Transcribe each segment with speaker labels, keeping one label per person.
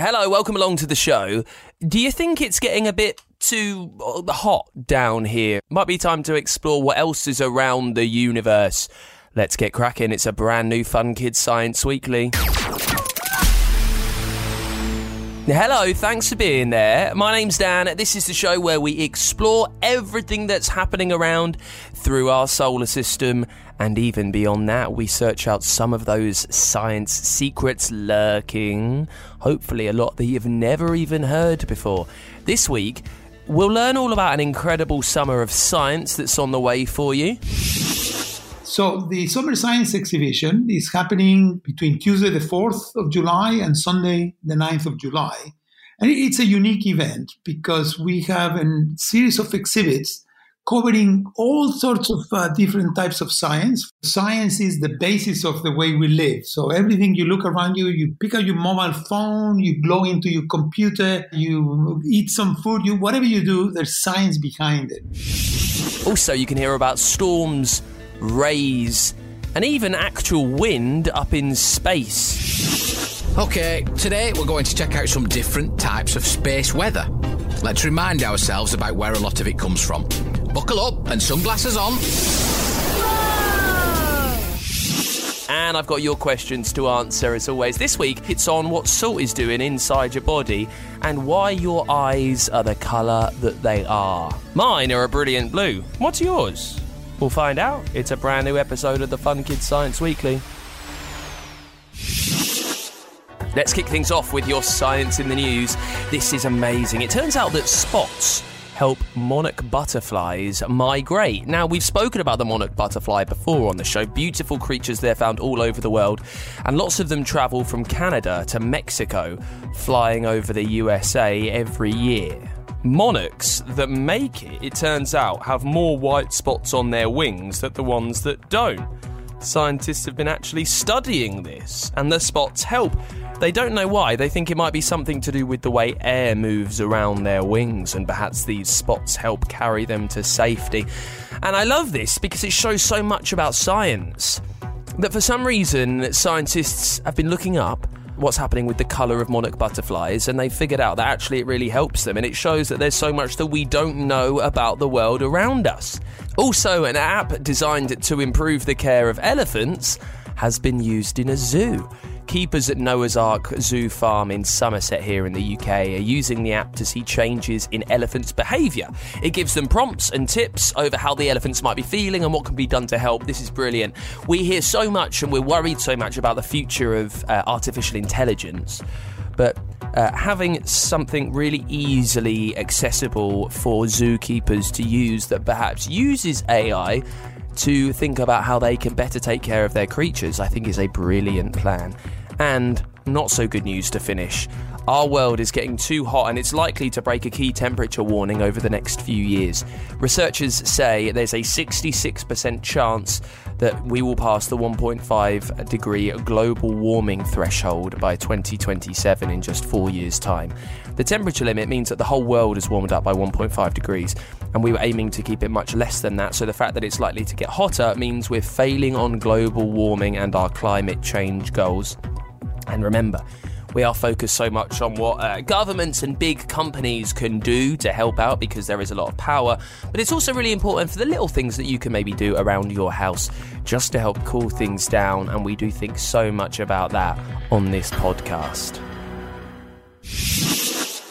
Speaker 1: Hello, welcome along to the show. Do you think it's getting a bit too uh, hot down here? Might be time to explore what else is around the universe. Let's get cracking. It's a brand new Fun Kids Science Weekly. Hello, thanks for being there. My name's Dan. This is the show where we explore everything that's happening around through our solar system, and even beyond that, we search out some of those science secrets lurking. Hopefully, a lot that you've never even heard before. This week, we'll learn all about an incredible summer of science that's on the way for you.
Speaker 2: So the Summer Science Exhibition is happening between Tuesday the 4th of July and Sunday the 9th of July. And it's a unique event because we have a series of exhibits covering all sorts of uh, different types of science. Science is the basis of the way we live. So everything you look around you, you pick up your mobile phone, you log into your computer, you eat some food, you whatever you do, there's science behind it.
Speaker 1: Also, you can hear about storms rays, and even actual wind up in space.
Speaker 3: Okay, today we're going to check out some different types of space weather. Let's remind ourselves about where a lot of it comes from. Buckle up and sunglasses on.
Speaker 1: And I've got your questions to answer as always. This week it's on what salt is doing inside your body and why your eyes are the colour that they are. Mine are a brilliant blue. What's yours? We'll find out. It's a brand new episode of the Fun Kids Science Weekly. Let's kick things off with your science in the news. This is amazing. It turns out that spots help monarch butterflies migrate. Now, we've spoken about the monarch butterfly before on the show. Beautiful creatures they're found all over the world, and lots of them travel from Canada to Mexico, flying over the USA every year. Monarchs that make it, it turns out, have more white spots on their wings than the ones that don't. Scientists have been actually studying this, and the spots help. They don't know why. They think it might be something to do with the way air moves around their wings, and perhaps these spots help carry them to safety. And I love this because it shows so much about science. That for some reason, scientists have been looking up what's happening with the colour of monarch butterflies, and they figured out that actually it really helps them, and it shows that there's so much that we don't know about the world around us. Also, an app designed to improve the care of elephants has been used in a zoo. Keepers at Noah's Ark Zoo Farm in Somerset here in the UK are using the app to see changes in elephants' behaviour. It gives them prompts and tips over how the elephants might be feeling and what can be done to help. This is brilliant. We hear so much and we're worried so much about the future of uh, artificial intelligence, but uh, having something really easily accessible for zookeepers to use that perhaps uses AI to think about how they can better take care of their creatures, I think is a brilliant plan. And not so good news to finish. Our world is getting too hot and it's likely to break a key temperature warning over the next few years. Researchers say there's a 66% chance that we will pass the 1.5 degree global warming threshold by 2027 in just four years' time. The temperature limit means that the whole world has warmed up by 1.5 degrees, and we were aiming to keep it much less than that. So the fact that it's likely to get hotter means we're failing on global warming and our climate change goals. And remember, we are focused so much on what uh, governments and big companies can do to help out because there is a lot of power, but it's also really important for the little things that you can maybe do around your house just to help cool things down. And we do think so much about that on this podcast.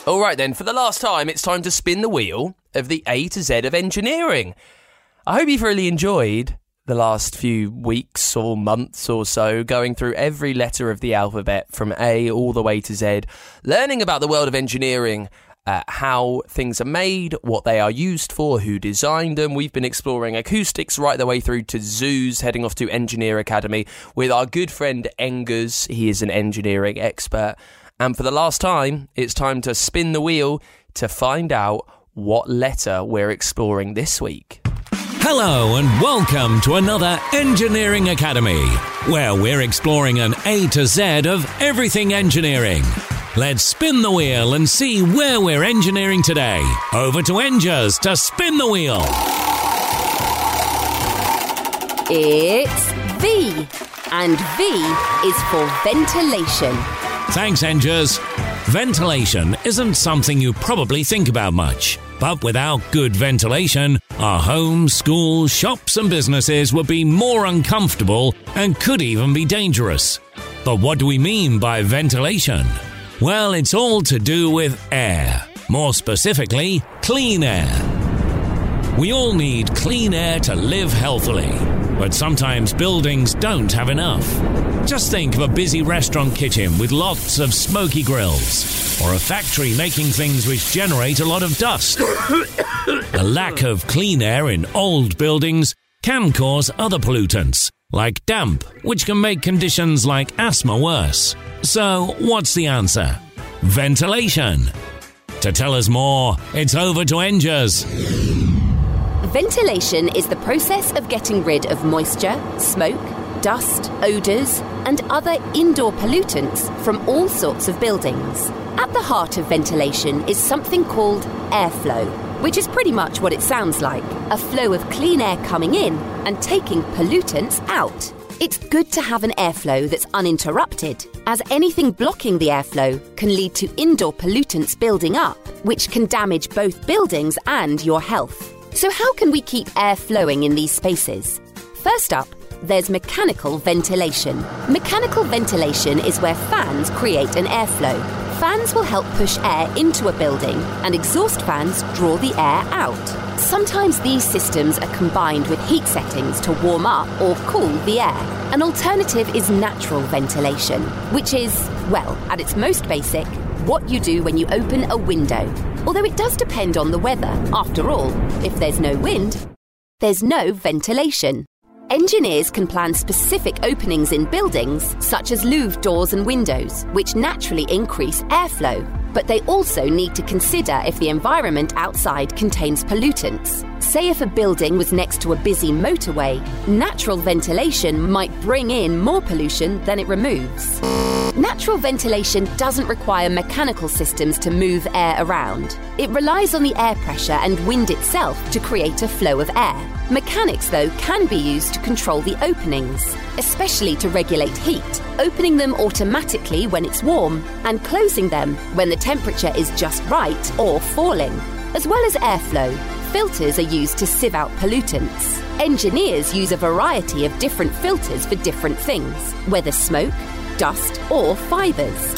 Speaker 1: All right, then, for the last time, it's time to spin the wheel of the A to Z of engineering. I hope you've really enjoyed the last few weeks or months or so, going through every letter of the alphabet from A all the way to Z, learning about the world of engineering. Uh, how things are made, what they are used for, who designed them. We've been exploring acoustics right the way through to zoos, heading off to Engineer Academy with our good friend Engers. He is an engineering expert. And for the last time, it's time to spin the wheel to find out what letter we're exploring this week.
Speaker 4: Hello, and welcome to another Engineering Academy, where we're exploring an A to Z of everything engineering. Let's spin the wheel and see where we're engineering today. Over to Engers to spin the wheel.
Speaker 5: It's V, and V is for ventilation.
Speaker 4: Thanks, Engers. Ventilation isn't something you probably think about much, but without good ventilation, our homes, schools, shops, and businesses would be more uncomfortable and could even be dangerous. But what do we mean by ventilation? Well, it's all to do with air, more specifically, clean air. We all need clean air to live healthily, but sometimes buildings don't have enough. Just think of a busy restaurant kitchen with lots of smoky grills, or a factory making things which generate a lot of dust. the lack of clean air in old buildings can cause other pollutants, like damp, which can make conditions like asthma worse. So, what's the answer? Ventilation. To tell us more, it's over to Engers.
Speaker 5: Ventilation is the process of getting rid of moisture, smoke, dust, odours, and other indoor pollutants from all sorts of buildings. At the heart of ventilation is something called airflow, which is pretty much what it sounds like a flow of clean air coming in and taking pollutants out. It's good to have an airflow that's uninterrupted, as anything blocking the airflow can lead to indoor pollutants building up, which can damage both buildings and your health. So, how can we keep air flowing in these spaces? First up, there's mechanical ventilation. Mechanical ventilation is where fans create an airflow. Fans will help push air into a building, and exhaust fans draw the air out. Sometimes these systems are combined with heat settings to warm up or cool the air. An alternative is natural ventilation, which is, well, at its most basic, what you do when you open a window. Although it does depend on the weather. After all, if there's no wind, there's no ventilation. Engineers can plan specific openings in buildings, such as louvre doors and windows, which naturally increase airflow. But they also need to consider if the environment outside contains pollutants. Say if a building was next to a busy motorway, natural ventilation might bring in more pollution than it removes. Natural ventilation doesn't require mechanical systems to move air around. It relies on the air pressure and wind itself to create a flow of air. Mechanics, though, can be used to control the openings, especially to regulate heat, opening them automatically when it's warm and closing them when the temperature is just right or falling. As well as airflow, filters are used to sieve out pollutants. Engineers use a variety of different filters for different things, whether smoke, dust, or fibres.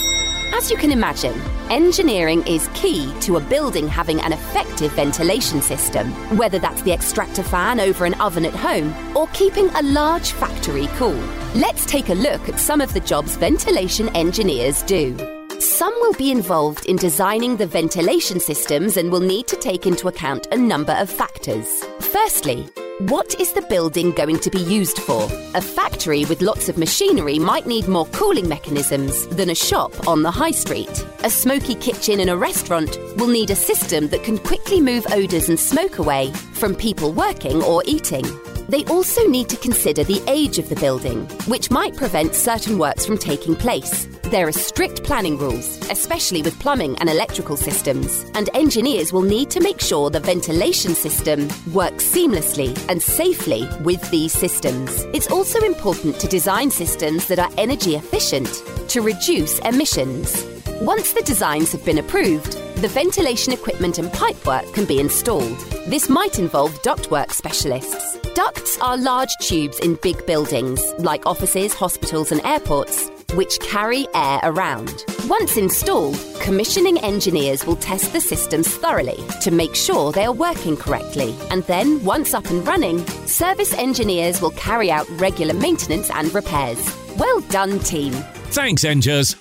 Speaker 5: As you can imagine, engineering is key to a building having an effective ventilation system, whether that's the extractor fan over an oven at home or keeping a large factory cool. Let's take a look at some of the jobs ventilation engineers do. Some will be involved in designing the ventilation systems and will need to take into account a number of factors. Firstly, what is the building going to be used for? A factory with lots of machinery might need more cooling mechanisms than a shop on the high street. A smoky kitchen in a restaurant will need a system that can quickly move odours and smoke away from people working or eating. They also need to consider the age of the building, which might prevent certain works from taking place. There are strict planning rules, especially with plumbing and electrical systems, and engineers will need to make sure the ventilation system works seamlessly and safely with these systems. It's also important to design systems that are energy efficient to reduce emissions. Once the designs have been approved, the ventilation equipment and pipework can be installed. This might involve ductwork specialists. Ducts are large tubes in big buildings, like offices, hospitals, and airports, which carry air around. Once installed, commissioning engineers will test the systems thoroughly to make sure they are working correctly. And then, once up and running, service engineers will carry out regular maintenance and repairs. Well done, team.
Speaker 4: Thanks, Engers.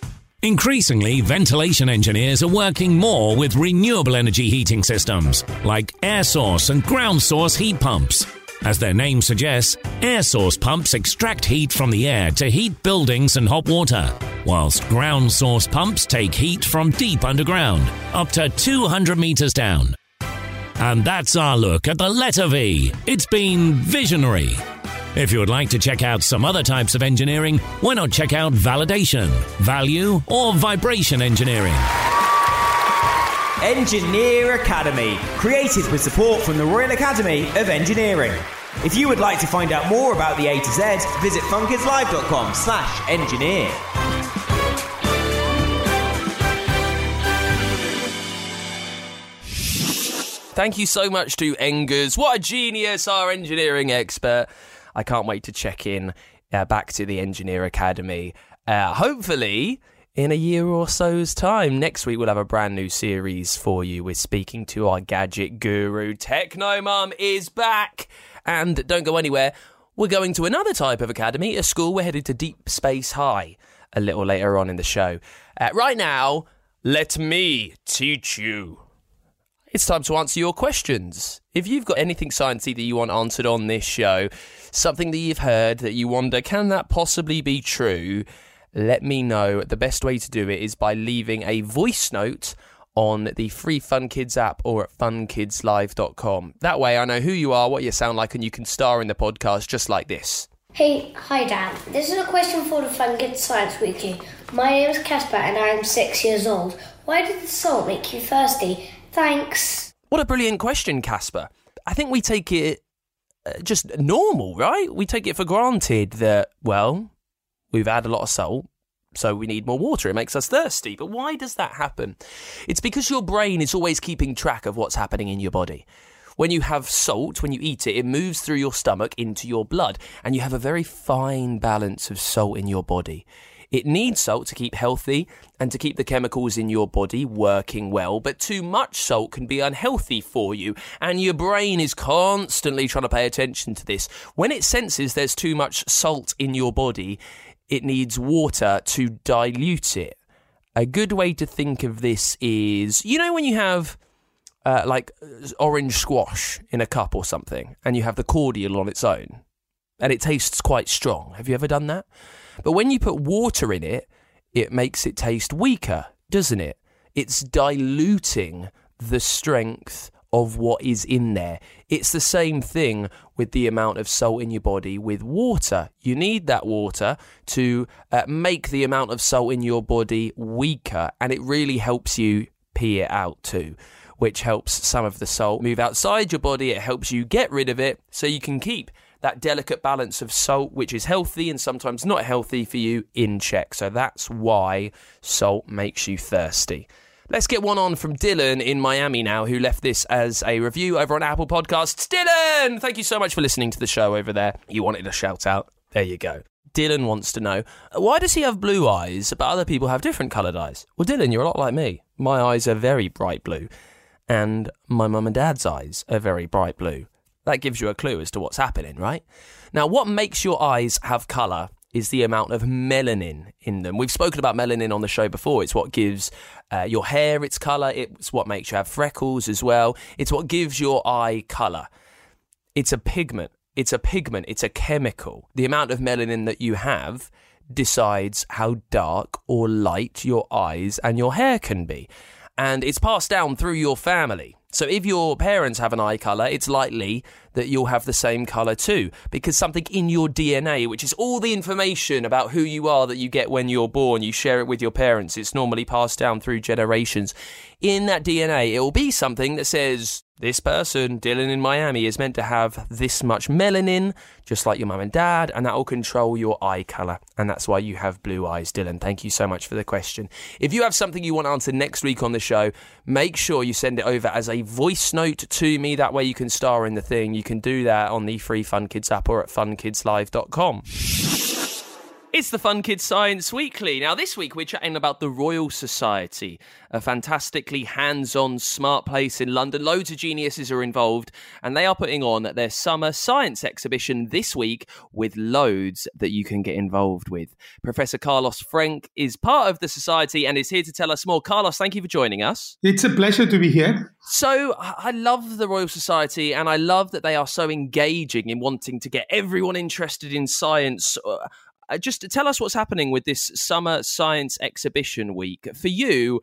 Speaker 4: Increasingly, ventilation engineers are working more with renewable energy heating systems, like air source and ground source heat pumps. As their name suggests, air source pumps extract heat from the air to heat buildings and hot water, whilst ground source pumps take heat from deep underground, up to 200 meters down. And that's our look at the letter V. It's been visionary. If you would like to check out some other types of engineering, why not check out validation, value, or vibration engineering?
Speaker 6: Engineer Academy, created with support from the Royal Academy of Engineering. If you would like to find out more about the A to Z, visit funkidslive.com slash engineer.
Speaker 1: Thank you so much to Engers. What a genius, our engineering expert. I can't wait to check in uh, back to the Engineer Academy. Uh, hopefully, in a year or so's time. Next week, we'll have a brand new series for you. We're speaking to our gadget guru. Technomum is back. And don't go anywhere. We're going to another type of academy, a school. We're headed to Deep Space High a little later on in the show. Uh, right now, let me teach you. It's time to answer your questions. If you've got anything sciencey that you want answered on this show, something that you've heard that you wonder, can that possibly be true? Let me know. The best way to do it is by leaving a voice note on the free Fun Kids app or at funkidslive.com. That way I know who you are, what you sound like, and you can star in the podcast just like this.
Speaker 7: Hey, hi Dan. This is a question for the Fun Kids Science Weekly. My name is Casper and I am six years old. Why did the salt make you thirsty? Thanks.
Speaker 1: What a brilliant question, Casper. I think we take it just normal, right? We take it for granted that, well, we've had a lot of salt, so we need more water. It makes us thirsty. But why does that happen? It's because your brain is always keeping track of what's happening in your body. When you have salt, when you eat it, it moves through your stomach into your blood, and you have a very fine balance of salt in your body. It needs salt to keep healthy and to keep the chemicals in your body working well, but too much salt can be unhealthy for you, and your brain is constantly trying to pay attention to this. When it senses there's too much salt in your body, it needs water to dilute it. A good way to think of this is you know, when you have uh, like orange squash in a cup or something, and you have the cordial on its own, and it tastes quite strong. Have you ever done that? But when you put water in it, it makes it taste weaker, doesn't it? It's diluting the strength of what is in there. It's the same thing with the amount of salt in your body with water. You need that water to uh, make the amount of salt in your body weaker, and it really helps you pee it out too. Which helps some of the salt move outside your body. It helps you get rid of it so you can keep that delicate balance of salt, which is healthy and sometimes not healthy for you, in check. So that's why salt makes you thirsty. Let's get one on from Dylan in Miami now, who left this as a review over on Apple Podcasts. Dylan, thank you so much for listening to the show over there. You wanted a shout out. There you go. Dylan wants to know why does he have blue eyes, but other people have different coloured eyes? Well, Dylan, you're a lot like me. My eyes are very bright blue, and my mum and dad's eyes are very bright blue. That gives you a clue as to what's happening, right? Now, what makes your eyes have colour is the amount of melanin in them. We've spoken about melanin on the show before. It's what gives uh, your hair its colour, it's what makes you have freckles as well, it's what gives your eye colour. It's a pigment. It's a pigment. It's a chemical. The amount of melanin that you have decides how dark or light your eyes and your hair can be. And it's passed down through your family. So if your parents have an eye colour, it's likely that you'll have the same colour too, because something in your DNA, which is all the information about who you are that you get when you're born, you share it with your parents. It's normally passed down through generations. In that DNA, it will be something that says this person, Dylan in Miami, is meant to have this much melanin, just like your mum and dad, and that will control your eye colour. And that's why you have blue eyes, Dylan. Thank you so much for the question. If you have something you want answered next week on the show, make sure you send it over as a voice note to me. That way you can star in the thing. You can do that on the free Fun Kids app or at funkidslive.com. It's the Fun Kids Science Weekly. Now, this week we're chatting about the Royal Society, a fantastically hands on, smart place in London. Loads of geniuses are involved, and they are putting on their summer science exhibition this week with loads that you can get involved with. Professor Carlos Frenk is part of the society and is here to tell us more. Carlos, thank you for joining us.
Speaker 2: It's a pleasure to be here.
Speaker 1: So, I love the Royal Society, and I love that they are so engaging in wanting to get everyone interested in science. Uh, Uh, just tell us what's happening with this summer science exhibition week. For you,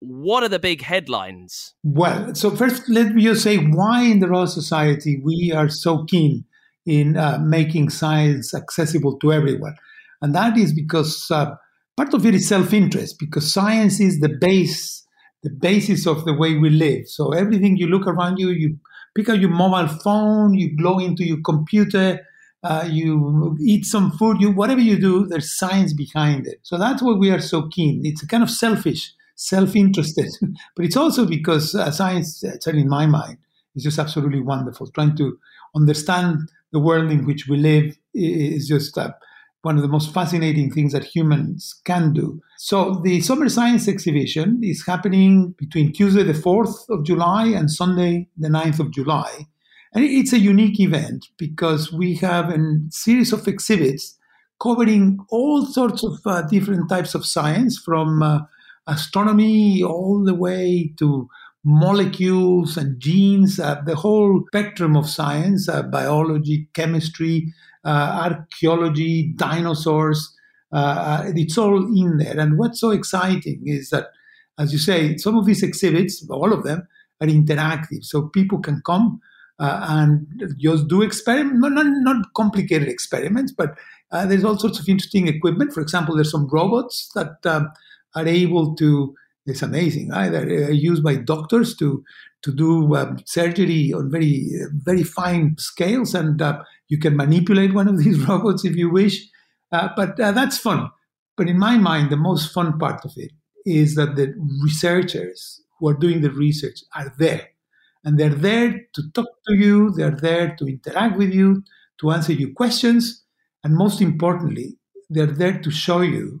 Speaker 1: what are the big headlines?
Speaker 2: Well, so first, let me just say why in the Royal Society we are so keen in uh, making science accessible to everyone. And that is because uh, part of it is self interest, because science is the base. The basis of the way we live. So everything you look around you, you pick up your mobile phone, you log into your computer, uh, you eat some food, you whatever you do, there's science behind it. So that's why we are so keen. It's a kind of selfish, self-interested, but it's also because uh, science, certainly in my mind, is just absolutely wonderful. Trying to understand the world in which we live is just uh, one of the most fascinating things that humans can do. So the Summer Science Exhibition is happening between Tuesday the 4th of July and Sunday the 9th of July. And it's a unique event because we have a series of exhibits covering all sorts of uh, different types of science from uh, astronomy all the way to molecules and genes, uh, the whole spectrum of science, uh, biology, chemistry, uh, archaeology, dinosaurs. Uh, it's all in there. And what's so exciting is that, as you say, some of these exhibits, all of them, are interactive. So people can come uh, and just do experiments, not, not, not complicated experiments, but uh, there's all sorts of interesting equipment. For example, there's some robots that um, are able to it's amazing. Right? They're used by doctors to to do um, surgery on very very fine scales, and uh, you can manipulate one of these robots if you wish. Uh, but uh, that's fun. But in my mind, the most fun part of it is that the researchers who are doing the research are there, and they're there to talk to you. They're there to interact with you, to answer your questions, and most importantly, they're there to show you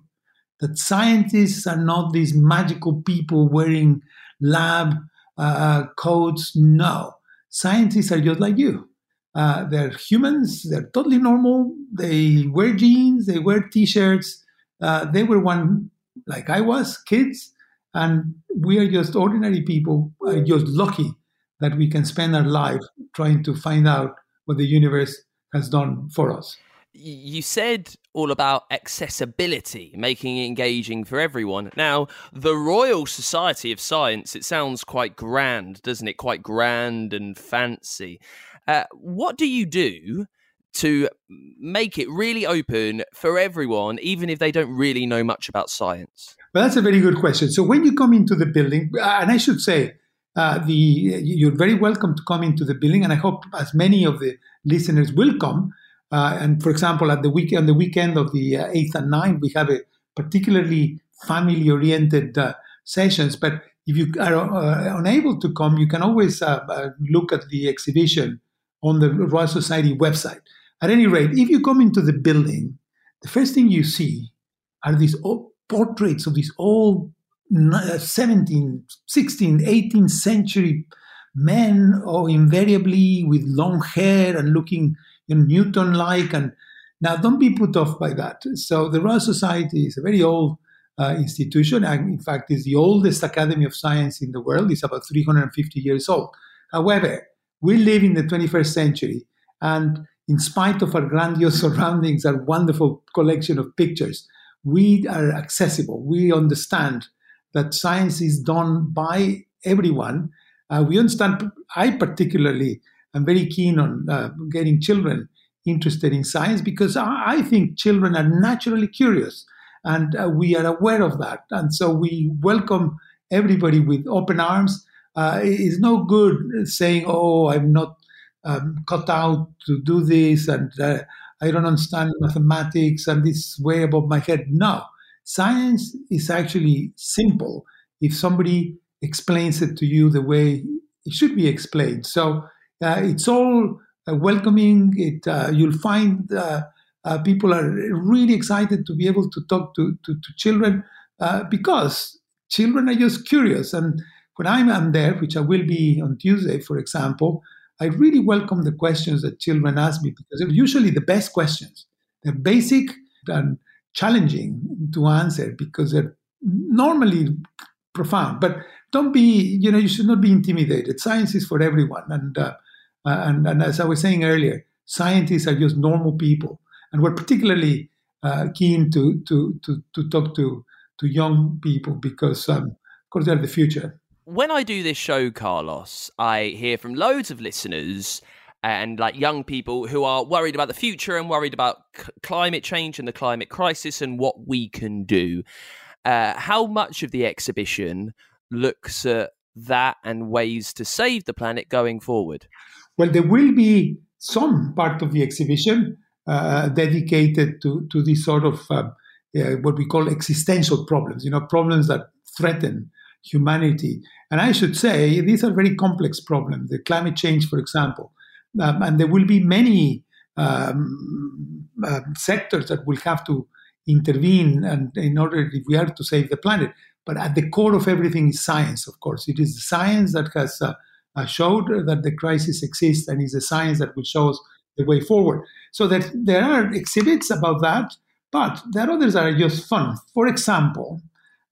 Speaker 2: that scientists are not these magical people wearing lab uh, coats. No, scientists are just like you. Uh, they're humans. They're totally normal. They wear jeans. They wear t-shirts. Uh, they were one like I was, kids, and we are just ordinary people. Just lucky that we can spend our life trying to find out what the universe has done for us
Speaker 1: you said all about accessibility, making it engaging for everyone. Now, the Royal Society of Science, it sounds quite grand, doesn't it? Quite grand and fancy. Uh, what do you do to make it really open for everyone, even if they don't really know much about science?
Speaker 2: Well, that's a very good question. So, when you come into the building, and I should say, uh, the you're very welcome to come into the building, and I hope as many of the listeners will come uh, and for example, at the week on the weekend of the uh, eighth and 9th, we have a particularly family-oriented uh, sessions. But if you are uh, unable to come, you can always look at the exhibition on the Royal Society website. At any rate, if you come into the building, the first thing you see are these old portraits of these old 17, 16, 18th century men, or invariably with long hair and looking you know, Newton like. And now, don't be put off by that. So, the Royal Society is a very old uh, institution. And in fact, it's the oldest academy of science in the world. It's about 350 years old. However, we live in the 21st century, and in spite of our grandiose surroundings, our wonderful collection of pictures, we are accessible. We understand that science is done by everyone. Uh, we understand, I particularly I'm very keen on uh, getting children interested in science because I, think children are naturally curious and uh, we are aware of that. And so we welcome everybody with open arms. Uh, it's no good saying, oh, I'm not um, cut out to do this and uh, I don't understand mathematics and this way above my head. No, science is actually simple if somebody explains it to you the way it should be explained. So uh, it's all uh, welcoming. It uh, you'll find people are really excited to be able to talk to to, to children because children are just curious. And when I'm there, which I will be on Tuesday, for example, I really welcome the questions that children ask me because they're usually the best questions. They're basic and challenging to answer because they're normally profound. But don't be, you know, you should not be intimidated. Science is for everyone. And uh, uh, and, and, as I was saying earlier, scientists are just normal people, and we're particularly uh, keen to, to to to talk to to young people because, um, of course, they're the future.
Speaker 1: When I do this show, Carlos, I hear from loads of listeners and like young people who are worried about the future and worried about c- climate change and the climate crisis and what we can do. Uh, how much of the exhibition looks at that and ways to save the planet going forward?
Speaker 2: Well, there will be some part of the exhibition uh, dedicated to, to this sort of uh, uh, what we call existential problems, you know, problems that threaten humanity. And I should say, these are very complex problems. The climate change, for example, um, and there will be many um, uh, sectors that will have to intervene and in order if we are to save the planet. But at the core of everything is science, of course. It is science that has uh, uh, showed that the crisis exists and is the science that will show us the way forward. So that there are exhibits about that, but there are others that are just fun. For example,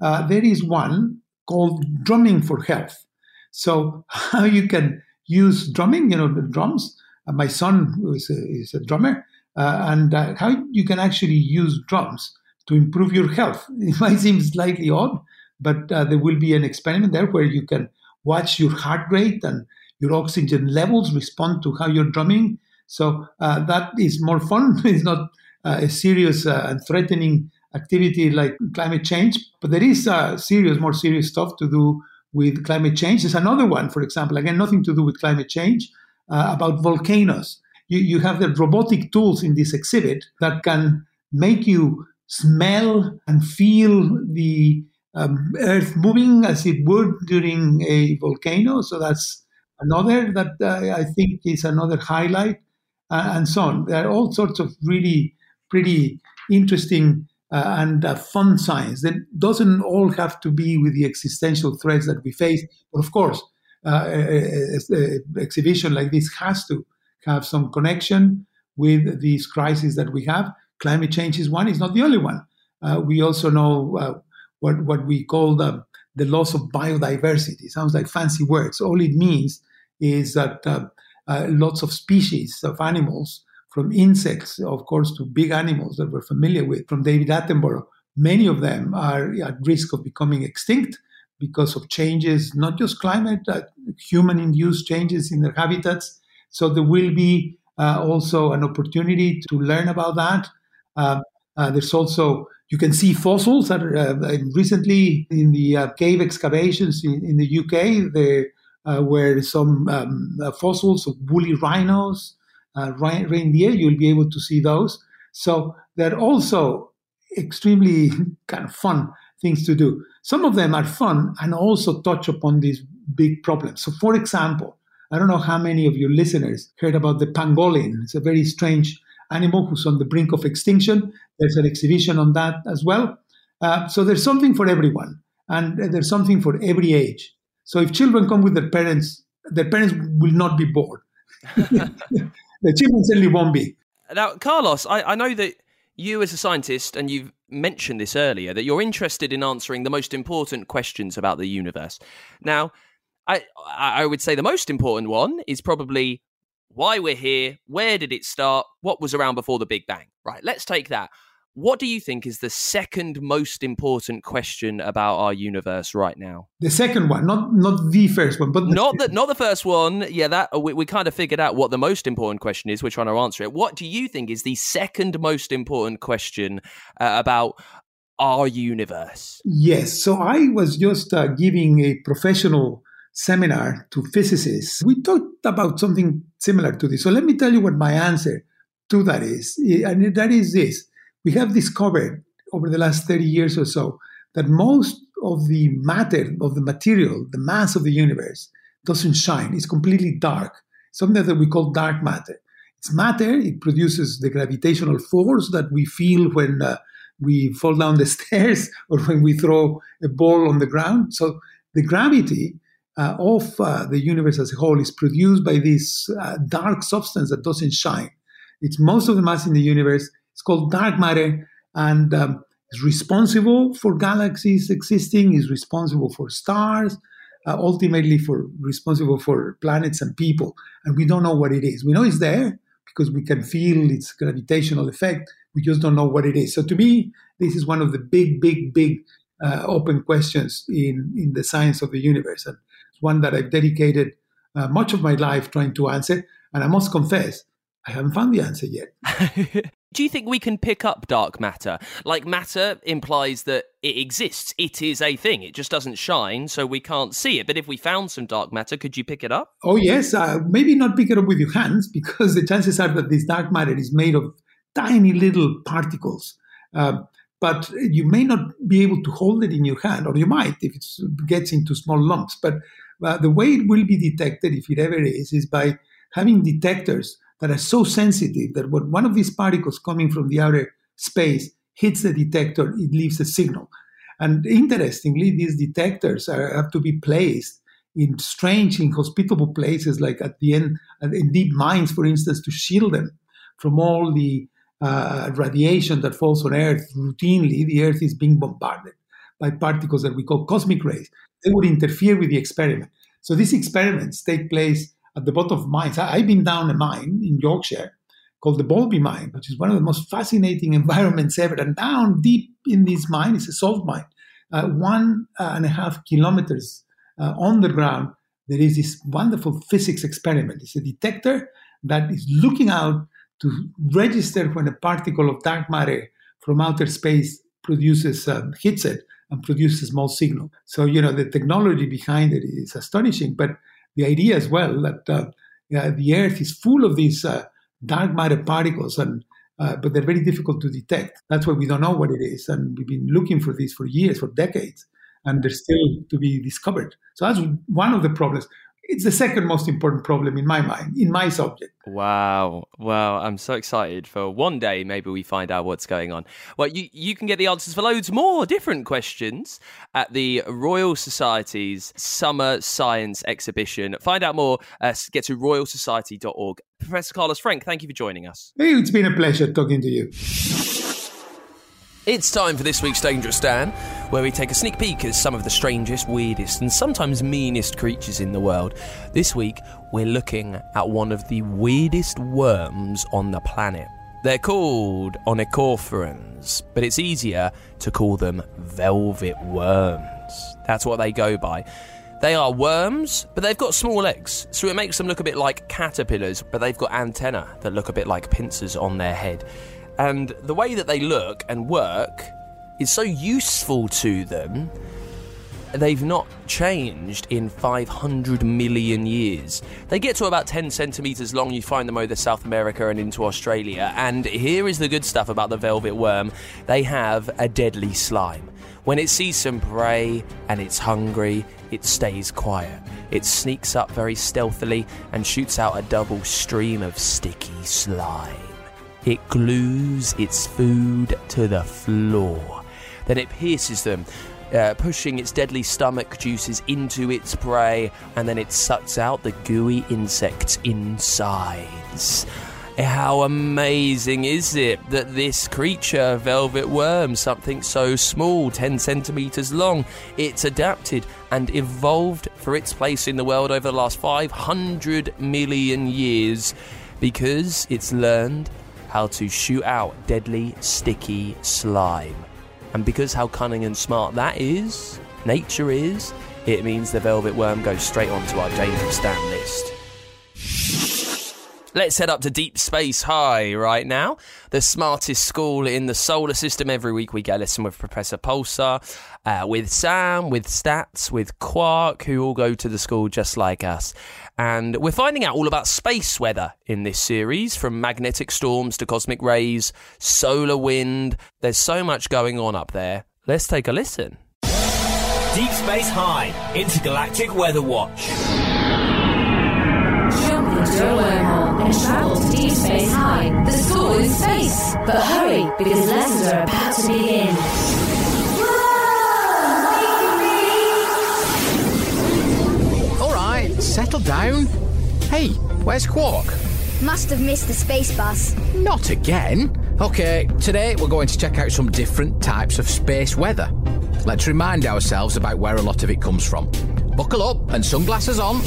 Speaker 2: uh, there is one called Drumming for Health. So how you can use drumming, you know, the drums. Uh, my son is a, is a drummer, uh, and uh, how you can actually use drums to improve your health. It might seem slightly odd, but uh, there will be an experiment there where you can watch your heart rate and your oxygen levels respond to how you're drumming. So uh, that is more fun. it's not uh, a serious and threatening activity like climate change, but there is serious, more serious stuff to do with climate change. There's another one, for example, again, nothing to do with climate change, uh, about volcanoes. You, you have the robotic tools in this exhibit that can make you smell and feel the um, earth moving as it would during a volcano. So that's another that uh, I think is another highlight, uh, and so on. There are all sorts of really pretty interesting uh, and uh, fun science that doesn't all have to be with the existential threats that we face. But of course, uh, an exhibition like this has to have some connection with these crises that we have. Climate change is one; it's not the only one. Uh, we also know uh, what what we call the the loss of biodiversity. Sounds like fancy words. All it means is that uh, lots of species of animals from insects, of course, to big animals that we're familiar with, from David Attenborough. Many of them are at risk of becoming extinct because of changes, not just climate, uh, human induced changes in their habitats. So there will be uh, also an opportunity to learn about that. Uh, uh there's also, you can see fossils that are, uh, recently in the uh, cave excavations in, in the UK, there were some um, fossils of woolly rhinos uh, reindeer, you'll be able to see those. So they're also extremely kind of fun things to do. Some of them are fun and also touch upon these big problems. So, for example, I don't know how many of your listeners heard about the pangolin. It's a very strange animal who's on the brink of extinction. There's an exhibition on that as well. Uh, so there's something for everyone, and there's something for every age. So if children come with their parents, their parents will not be bored. the certainly won't be.
Speaker 1: Now, Carlos, I, I know that you, as a scientist, and you've mentioned this earlier, that you're interested in answering the most important questions about the universe. Now, I, I would say the most important one is probably why we're here, where did it start, what was around before the Big Bang. Right, let's take that. What do you think is the second most important question about our universe right now?
Speaker 2: The second one, not not the first one, but
Speaker 1: not the not the first one. Yeah, that we, we kind of figured out what the most important question is. We're trying to answer it. What do you think is the second most important question uh, about our universe?
Speaker 2: Yes. So I was just uh, giving a professional seminar to physicists. We talked about something similar to this. So let me tell you what my answer to that is, and that is this we have discovered over the last 30 years or so that most of the matter, of the material, the mass of the universe doesn't shine. It's completely dark, something that we call dark matter. It's matter, it produces the gravitational force that we feel when uh, we fall down the stairs or when we throw a ball on the ground. So the gravity uh, of uh, the universe as a whole is produced by this uh, dark substance that doesn't shine. It's most of the mass in the universe it's called dark matter and um, responsible for galaxies existing, is responsible for stars, uh, ultimately for responsible for planets and people. And we don't know what it is. We know it's there because we can feel its gravitational effect. We just don't know what it is. So to me, this is one of the big, big, big uh, open questions in, in the science of the universe. And it's one that I've dedicated uh, much of my life trying to answer. And I must confess, I haven't found the answer yet.
Speaker 1: Do you think we can pick up dark matter? Like matter implies that it exists. It is a thing. It just doesn't shine, so we can't see it. But if we found some dark matter, could you pick it up?
Speaker 2: Oh, yes. Uh, maybe not pick it up with your hands, because the chances are that this dark matter is made of tiny little particles. Uh, but you may not be able to hold it in your hand, or you might if it gets into small lumps. But uh, the way it will be detected, if it ever is, is by having detectors that are so sensitive that when one of these particles coming from the outer space hits the detector, it leaves a signal. And interestingly, these detectors are, have to be placed in strange, inhospitable places, like at the end, in deep mines, for instance, to shield them from all the uh, radiation that falls on Earth routinely. The Earth is being bombarded by particles that we call cosmic rays. They would interfere with the experiment. So these experiments take place at the bottom of mines. I, have been down a mine in Yorkshire called the Boulby Mine, which is one of the most fascinating environments ever. And down deep in this mine is a salt mine, uh, one and a half kilometers uh, on the ground. There is this wonderful physics experiment. It's a detector that is looking out to register when a particle of dark matter from outer space produces uh, hits it and produces a small signal. So you know the technology behind it is astonishing, but the idea as well that uh, the Earth is full of these uh, dark matter particles, and uh, but they're very difficult to detect. That's why we don't know what it is, and we've been looking for this for years, for decades, and they're still to be discovered. So that's one of the problems it's the second most important problem in my mind, in my subject.
Speaker 1: Wow. Well, I'm so excited for one day maybe we find out what's going on. Well, you, you can get the answers for loads more different questions at the Royal Society's Summer Science Exhibition. Find out more, uh, get to royalsociety.org. Professor Carlos Frenk, thank you for joining us.
Speaker 2: Hey, it's been a pleasure talking to you.
Speaker 1: It's time for this week's Dangerous Dan, where we take a sneak peek at some of the strangest, weirdest, and sometimes meanest creatures in the world. This week, we're looking at one of the weirdest worms on the planet. They're called onychophorans, but it's easier to call them velvet worms. That's what they go by. They are worms, but they've got small legs, so it makes them look a bit like caterpillars, but they've got antennae that look a bit like pincers on their head. And the way that they look and work is so useful to them, they've not changed in 500 million years. They get to about 10 centimetres long, you find them over South America and into Australia. And here is the good stuff about the velvet worm they have a deadly slime. When it sees some prey and it's hungry, it stays quiet. It sneaks up very stealthily and shoots out a double stream of sticky slime. It glues its food to the floor. Then it pierces them, uh, pushing its deadly stomach juices into its prey, and then it sucks out the gooey insect's insides. How amazing is it that this creature, velvet worm, something so small, 10 centimeters long, it's adapted and evolved for its place in the world over the last 500 million years because it's learned how to shoot out deadly, sticky slime. And because how cunning and smart that is, nature is, it means the velvet worm goes straight onto our dangerous Dan list. Let's head up to Deep Space High right now, the smartest school in the solar system. Every week we get a listen with Professor Pulsar, uh, with Sam, with Stats, with Quark, who all go to the school just like us. And we're finding out all about space weather in this series, from magnetic storms to cosmic rays, solar wind. There's so much going on up there. Let's take a listen.
Speaker 6: Deep Space High, Intergalactic Weather Watch.
Speaker 8: Jump into a wormhole and travel to deep space high. The school in space. But hurry, because lessons are about to begin.
Speaker 3: All right, settle down. Hey, where's Quark?
Speaker 9: Must have missed the space bus.
Speaker 3: Not again. Okay, today we're going to check out some different types of space weather. Let's remind ourselves about where a lot of it comes from. Buckle up and sunglasses on.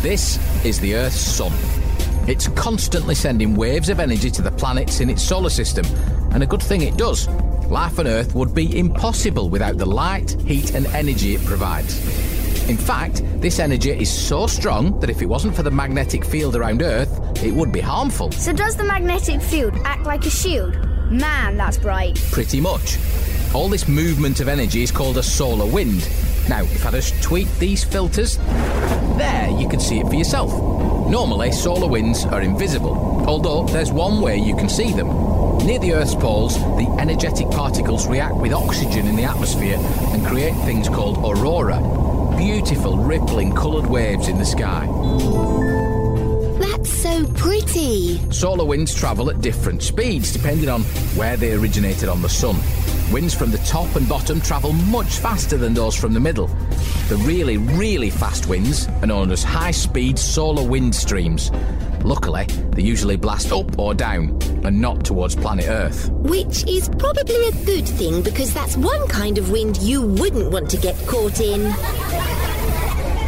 Speaker 3: This is the Earth's sun. It's constantly sending waves of energy to the planets in its solar system, and a good thing it does. Life on Earth would be impossible without the light, heat, and energy it provides. In fact, this energy is so strong that if it wasn't for the magnetic field around Earth, it would be harmful.
Speaker 9: So, does the magnetic field act like a shield? Man, that's bright.
Speaker 3: Pretty much. All this movement of energy is called a solar wind. Now, if I just tweak these filters, there you can see it for yourself. Normally, solar winds are invisible, although there's one way you can see them. Near the Earth's poles, the energetic particles react with oxygen in the atmosphere and create things called aurora beautiful, rippling, coloured waves in the sky.
Speaker 9: That's so pretty.
Speaker 3: Solar winds travel at different speeds depending on where they originated on the sun. Winds from the top and bottom travel much faster than those from the middle. The really, really fast winds are known as high speed solar wind streams. Luckily, they usually blast up or down and not towards planet Earth.
Speaker 9: Which is probably a good thing because that's one kind of wind you wouldn't want to get caught in.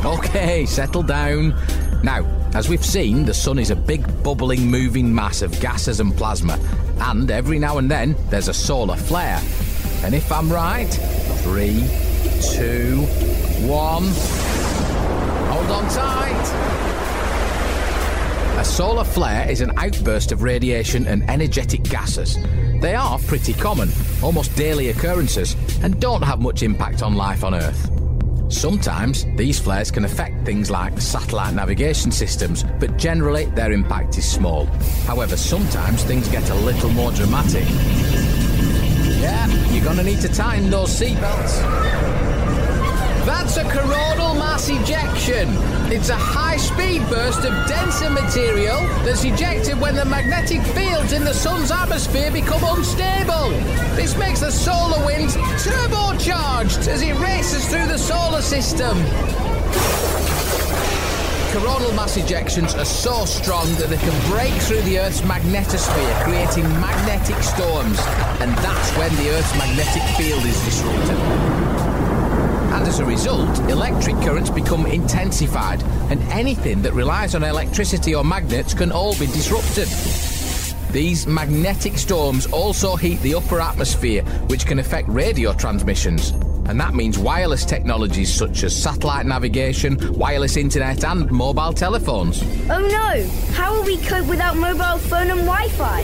Speaker 3: Okay, settle down. Now, as we've seen, the sun is a big bubbling moving mass of gases and plasma, and every now and then there's a solar flare. And if I'm right, three, two, one. Hold on tight. A solar flare is an outburst of radiation and energetic gases. They are pretty common, almost daily occurrences, and don't have much impact on life on Earth. Sometimes these flares can affect things like satellite navigation systems, but generally their impact is small. However, sometimes things get a little more dramatic. Yeah, you're gonna need to tighten those seatbelts. That's a coronal mass ejection. It's a high speed burst of denser material that's ejected when the magnetic fields in the sun's atmosphere become unstable. This makes the solar wind turbocharged as it races through the solar system. Coronal mass ejections are so strong that they can break through the Earth's magnetosphere, creating magnetic storms. And that's when the Earth's magnetic field is disrupted and as a result, electric currents become intensified, and anything that relies on electricity or magnets can all be disrupted. These magnetic storms also heat the upper atmosphere, which can affect radio transmissions. And that means wireless technologies such as satellite navigation, wireless internet, and mobile telephones.
Speaker 10: Oh no! How will we cope without mobile phone and Wi Fi?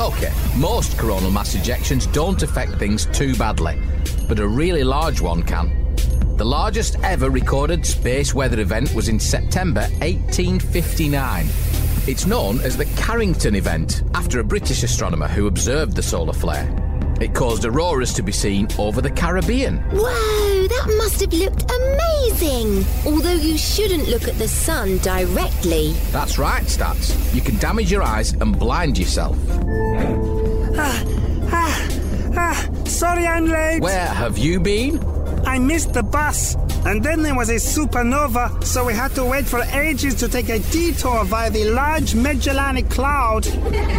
Speaker 3: Okay, most coronal mass ejections don't affect things too badly, but a really large one can. The largest ever recorded space weather event was in September 1859. It's known as the Carrington event, after a British astronomer who observed the solar flare. It caused auroras to be seen over the Caribbean.
Speaker 9: Whoa, that must have looked amazing! Although you shouldn't look at the sun directly.
Speaker 3: That's right, Stats. You can damage your eyes and blind yourself.
Speaker 11: Ah, ah, ah, sorry I'm late.
Speaker 3: Where have you been?
Speaker 11: I missed the bus. And then there was a supernova, so we had to wait for ages to take a detour via the Large Magellanic Cloud.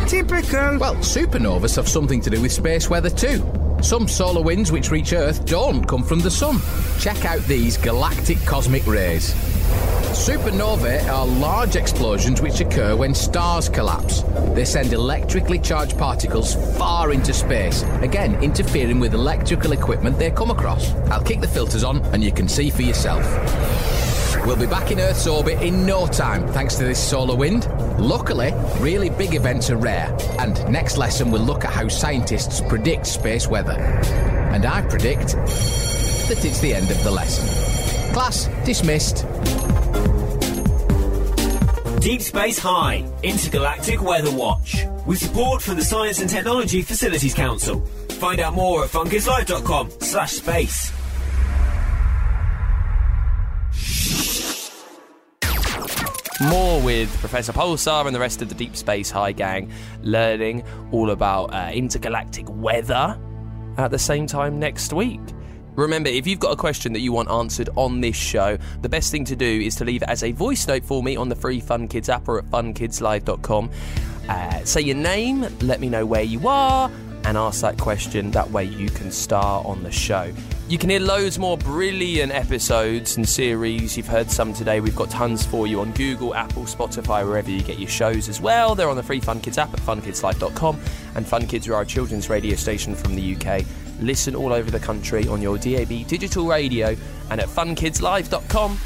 Speaker 11: Typical.
Speaker 3: Well, supernovas have something to do with space weather too. Some solar winds which reach Earth don't come from the sun. Check out these galactic cosmic rays. Supernovae are large explosions which occur when stars collapse. They send electrically charged particles far into space, again interfering with electrical equipment they come across. I'll kick the filters on and you can see for yourself. We'll be back in Earth's orbit in no time thanks to this solar wind. Luckily, really big events are rare, and next lesson we'll look at how scientists predict space weather. And I predict that it's the end of the lesson. Class dismissed.
Speaker 6: Deep Space High Intergalactic Weather Watch with support from the Science and Technology Facilities Council. Find out more at funkidslive.com slash space.
Speaker 1: More with Professor Pulsar and the rest of the Deep Space High gang, learning all about uh, intergalactic weather at the same time next week. Remember, if you've got a question that you want answered on this show, the best thing to do is to leave it as a voice note for me on the free Fun Kids app or at funkidslive.com. Uh, say your name, let me know where you are, and ask that question. That way you can star on the show. You can hear loads more brilliant episodes and series. You've heard some today. We've got tons for you on Google, Apple, Spotify, wherever you get your shows as well. They're on the free Fun Kids app at funkidslive.com. And Fun Kids are our children's radio station from the UK. Listen all over the country on your DAB digital radio and at funkidslive.com